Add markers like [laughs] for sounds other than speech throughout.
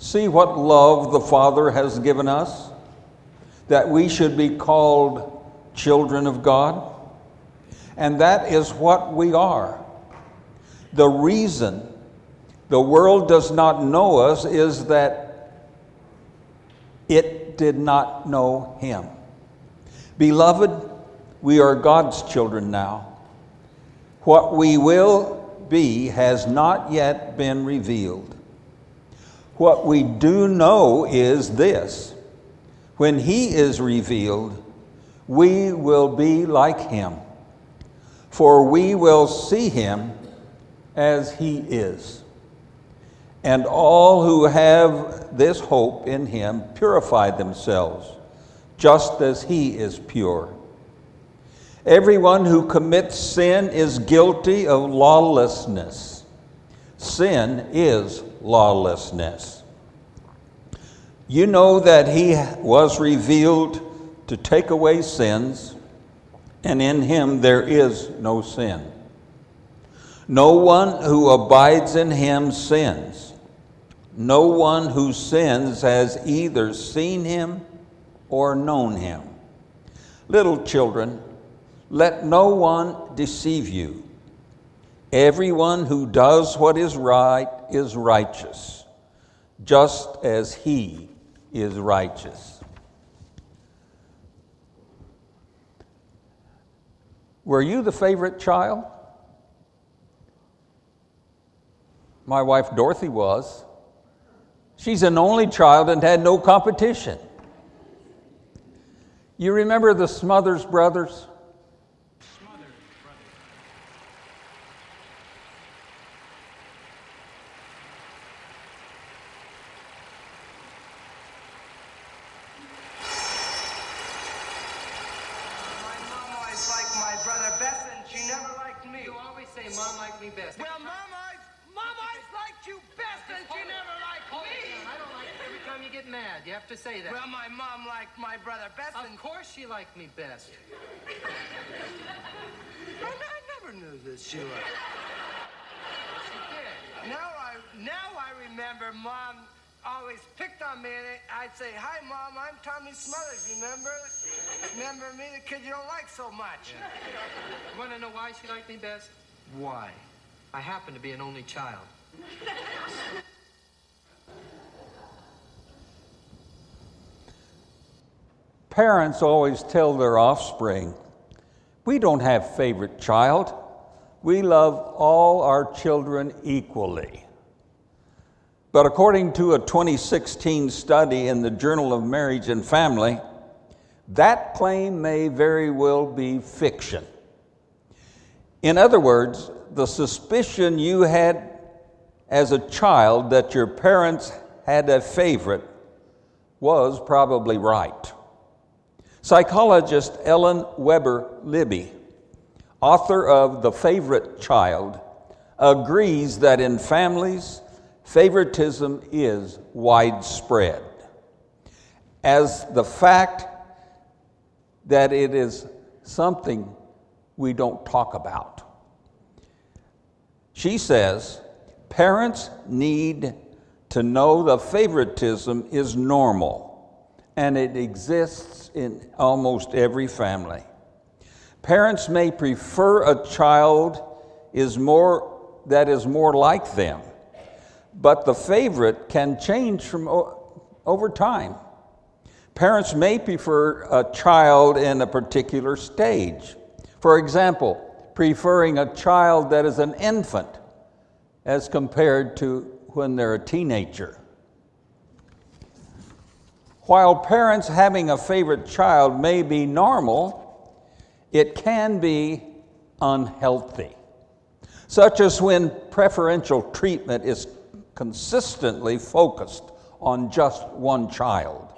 See what love the Father has given us, that we should be called children of God. And that is what we are. The reason the world does not know us is that it did not know Him. Beloved, we are God's children now. What we will be has not yet been revealed. What we do know is this when He is revealed, we will be like Him, for we will see Him as He is. And all who have this hope in Him purify themselves, just as He is pure. Everyone who commits sin is guilty of lawlessness. Sin is lawlessness. You know that He was revealed to take away sins, and in Him there is no sin. No one who abides in Him sins. No one who sins has either seen Him or known Him. Little children, let no one deceive you. Everyone who does what is right is righteous, just as he is righteous. Were you the favorite child? My wife Dorothy was. She's an only child and had no competition. You remember the Smothers brothers? She liked me best? [laughs] I, I never knew that she She did. Now I, now I remember Mom always picked on me, and I'd say, "Hi, Mom, I'm Tommy Smothers. Remember? Remember me, the kid you don't like so much." Yeah. You want to know why she liked me best? Why? I happen to be an only child. [laughs] Parents always tell their offspring, we don't have favorite child. We love all our children equally. But according to a 2016 study in the Journal of Marriage and Family, that claim may very well be fiction. In other words, the suspicion you had as a child that your parents had a favorite was probably right. Psychologist Ellen Weber Libby, author of The Favorite Child, agrees that in families, favoritism is widespread. As the fact that it is something we don't talk about. She says parents need to know the favoritism is normal and it exists in almost every family. Parents may prefer a child is more that is more like them, but the favorite can change from over time. Parents may prefer a child in a particular stage. For example, preferring a child that is an infant as compared to when they're a teenager. While parents having a favorite child may be normal, it can be unhealthy, such as when preferential treatment is consistently focused on just one child,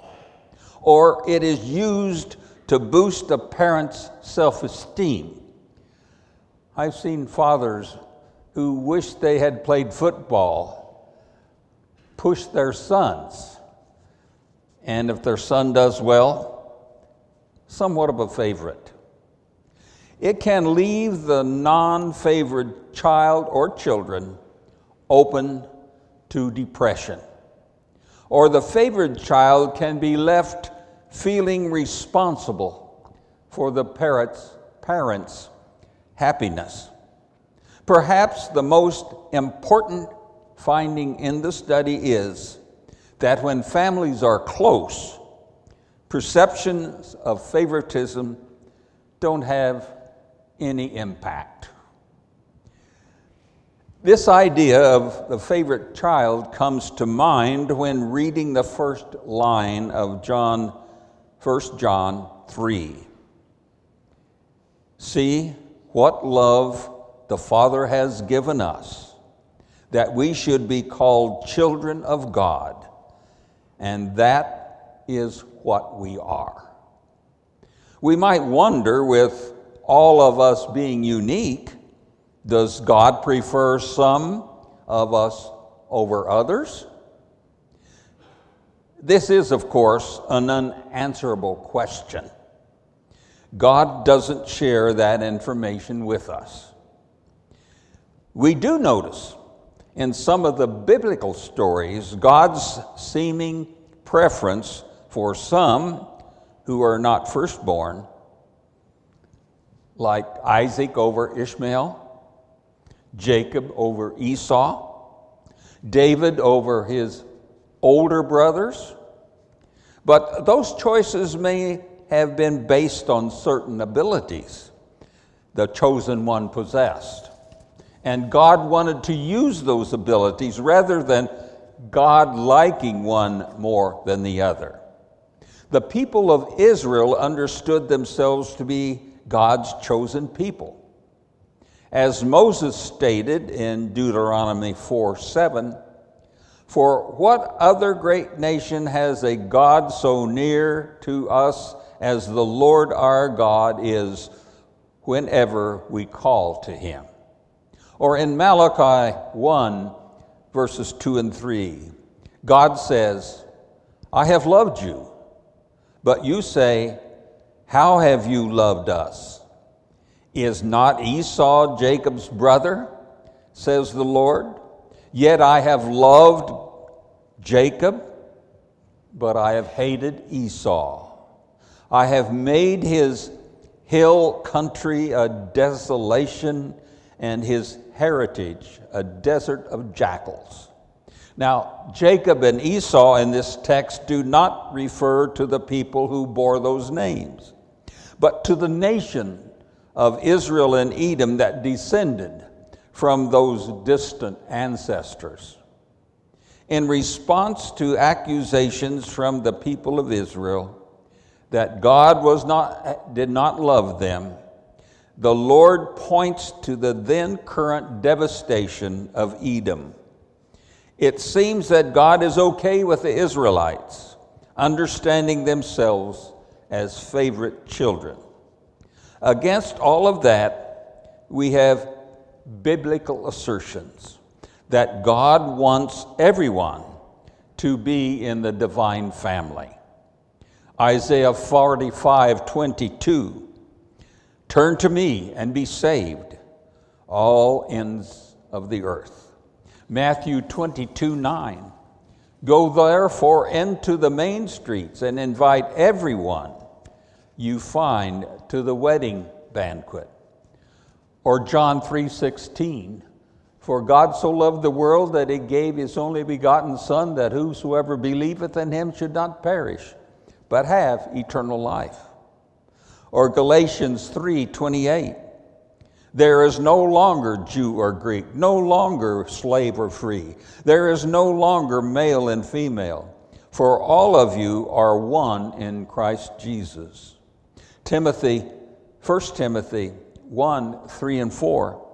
or it is used to boost a parent's self esteem. I've seen fathers who wish they had played football push their sons and if their son does well, somewhat of a favorite. It can leave the non favored child or children open to depression. or the favored child can be left feeling responsible for the parent's, parent's happiness. Perhaps the most important finding in the study is that when families are close, perceptions of favoritism don't have any impact. This idea of the favorite child comes to mind when reading the first line of John 1 John 3. See what love the Father has given us, that we should be called children of God, and that is what we are. We might wonder, with all of us being unique, does God prefer some of us over others? This is, of course, an unanswerable question. God doesn't share that information with us. We do notice in some of the biblical stories God's seeming preference for some who are not firstborn, like Isaac over Ishmael, Jacob over Esau, David over his older brothers. But those choices may have been based on certain abilities the chosen one possessed. And God wanted to use those abilities rather than God liking one more than the other. The people of Israel understood themselves to be God's chosen people. As Moses stated in Deuteronomy 4 7, for what other great nation has a God so near to us as the Lord our God is whenever we call to him? Or in Malachi 1, verses 2 and 3, God says, I have loved you, but you say, How have you loved us? Is not Esau Jacob's brother? says the Lord. Yet I have loved Jacob, but I have hated Esau. I have made his hill country a desolation and his heritage a desert of jackals. Now, Jacob and Esau in this text do not refer to the people who bore those names, but to the nation of Israel and Edom that descended from those distant ancestors. In response to accusations from the people of Israel that God was not, did not love them, the Lord points to the then current devastation of Edom. It seems that God is okay with the Israelites, understanding themselves as favorite children. Against all of that, we have biblical assertions that God wants everyone to be in the divine family. Isaiah 45 22 Turn to me and be saved, all ends of the earth. Matthew 22 9 Go therefore into the main streets and invite everyone you find to the wedding banquet. Or John 3:16, for God so loved the world that he gave his only begotten son that whosoever believeth in him should not perish, but have eternal life. Or Galatians 3:28, there is no longer Jew or Greek, no longer slave or free. There is no longer male and female, for all of you are one in Christ Jesus. Timothy, 1 Timothy 1 3 and 4.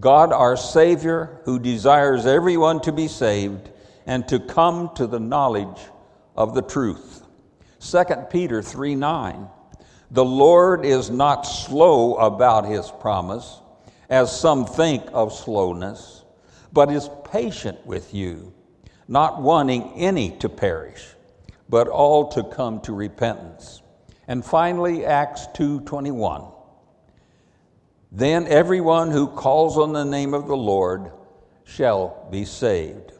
God, our Savior, who desires everyone to be saved and to come to the knowledge of the truth. 2 Peter 3 9. The Lord is not slow about his promise, as some think of slowness, but is patient with you, not wanting any to perish, but all to come to repentance. And finally, Acts 2:21. Then everyone who calls on the name of the Lord shall be saved.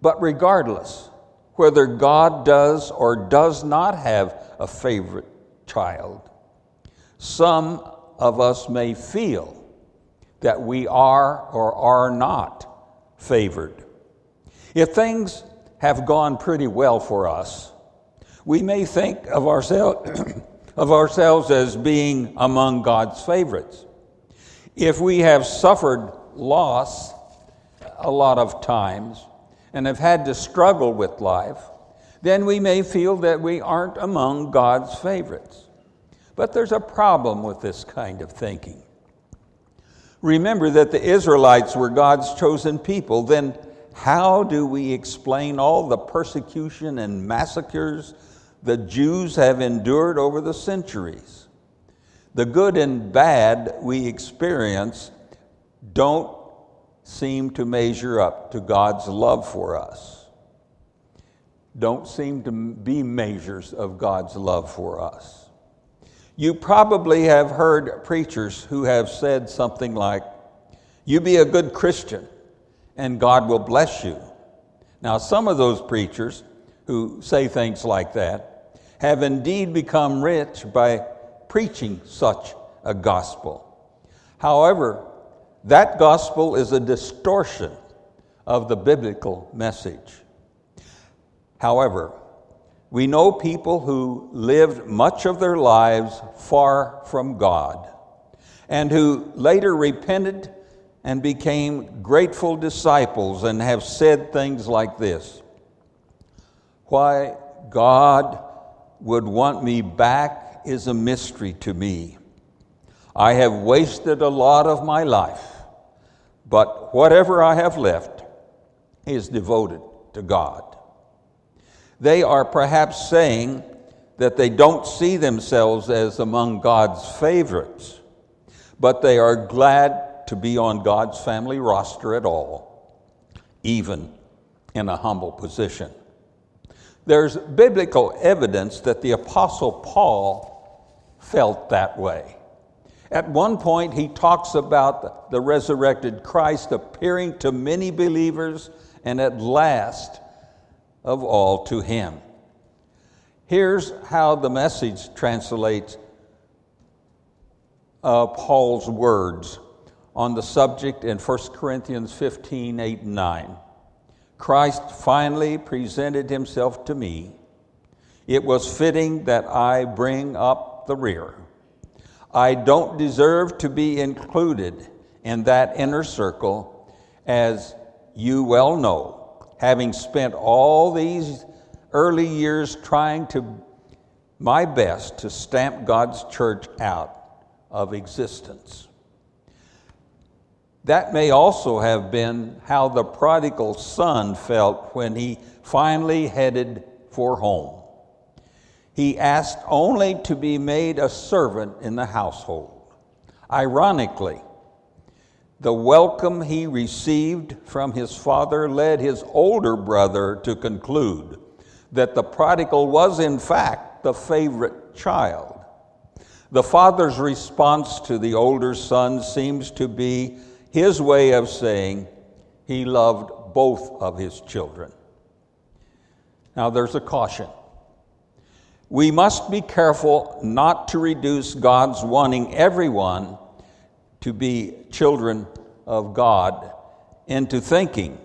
But regardless, whether God does or does not have a favorite child, some of us may feel that we are or are not favored. If things have gone pretty well for us, we may think of, ourselves [clears throat] of ourselves as being among God's favorites. If we have suffered loss a lot of times and have had to struggle with life, then we may feel that we aren't among God's favorites. But there's a problem with this kind of thinking. Remember that the Israelites were God's chosen people, then how do we explain all the persecution and massacres the Jews have endured over the centuries? The good and bad we experience don't seem to measure up to God's love for us. Don't seem to be measures of God's love for us. You probably have heard preachers who have said something like, You be a good Christian and God will bless you. Now, some of those preachers who say things like that have indeed become rich by preaching such a gospel. However, that gospel is a distortion of the biblical message. However, we know people who lived much of their lives far from God and who later repented and became grateful disciples and have said things like this Why God would want me back is a mystery to me. I have wasted a lot of my life but whatever I have left is devoted to God. They are perhaps saying that they don't see themselves as among God's favorites, but they are glad to be on God's family roster at all, even in a humble position. There's biblical evidence that the Apostle Paul felt that way. At one point, he talks about the resurrected Christ appearing to many believers and at last of all to him. Here's how the message translates uh, Paul's words on the subject in 1 Corinthians 15 8 and 9. Christ finally presented himself to me. It was fitting that I bring up the rear. I don't deserve to be included in that inner circle, as you well know, having spent all these early years trying to my best to stamp God's church out of existence. That may also have been how the prodigal son felt when he finally headed for home he asked only to be made a servant in the household. Ironically, the welcome he received from his father led his older brother to conclude that the prodigal was, in fact, the favorite child. The father's response to the older son seems to be his way of saying he loved both of his children. Now, there's a caution. We must be careful not to reduce God's wanting everyone to be children of God into thinking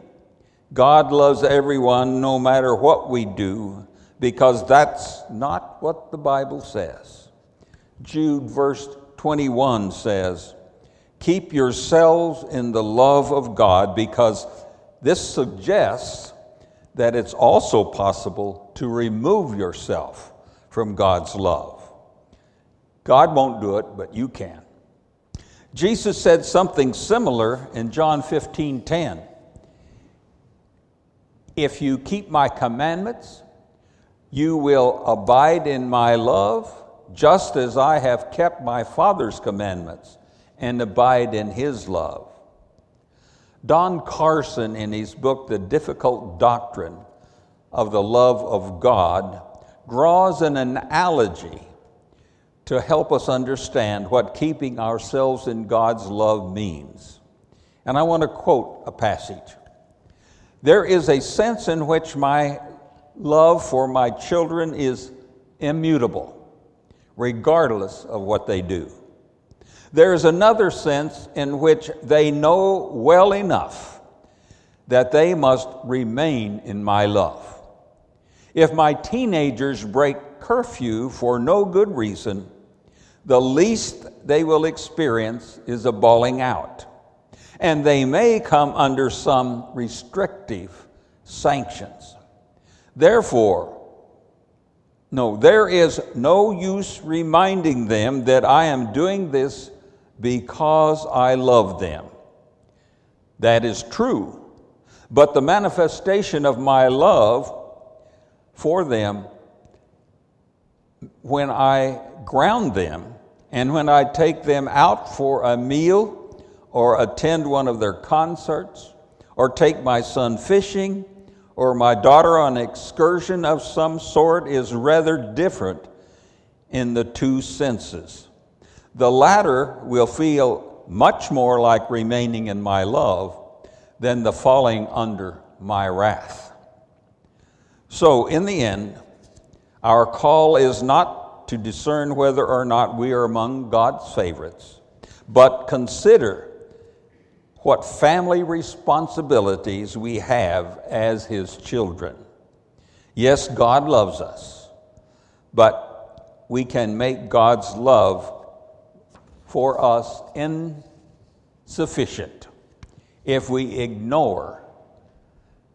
God loves everyone no matter what we do, because that's not what the Bible says. Jude, verse 21 says, Keep yourselves in the love of God, because this suggests that it's also possible to remove yourself from God's love. God won't do it, but you can. Jesus said something similar in John 15 10. If you keep my commandments, you will abide in my love, just as I have kept my Father's commandments and abide in his love. Don Carson, in his book, The Difficult Doctrine of the Love of God, draws an analogy to help us understand what keeping ourselves in God's love means. And I want to quote a passage. There is a sense in which my love for my children is immutable, regardless of what they do. There is another sense in which they know well enough that they must remain in my love. If my teenagers break curfew for no good reason, the least they will experience is a bawling out. And they may come under some restrictive sanctions. Therefore, no, there is no use reminding them that I am doing this because I love them. That is true. But the manifestation of my love for them when I ground them and when I take them out for a meal or attend one of their concerts or take my son fishing or my daughter on an excursion of some sort is rather different in the two senses. The latter will feel much more like remaining in my love than the falling under my wrath. So, in the end, our call is not to discern whether or not we are among God's favorites, but consider what family responsibilities we have as His children. Yes, God loves us, but we can make God's love for us insufficient if we ignore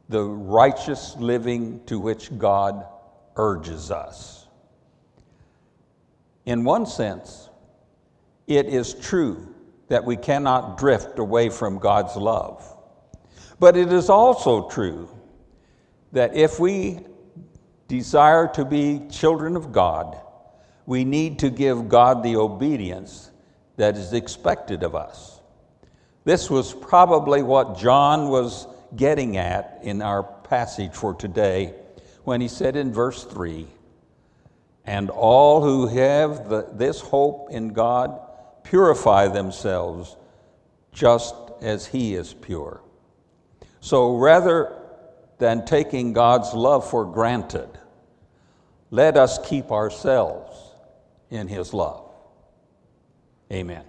the righteous living to which God urges us. In one sense, it is true that we cannot drift away from God's love. But it is also true that if we desire to be children of God, we need to give God the obedience that is expected of us. This was probably what John was getting at in our passage for today when he said in verse 3 And all who have the, this hope in God purify themselves just as he is pure. So rather than taking God's love for granted, let us keep ourselves in his love. Amen.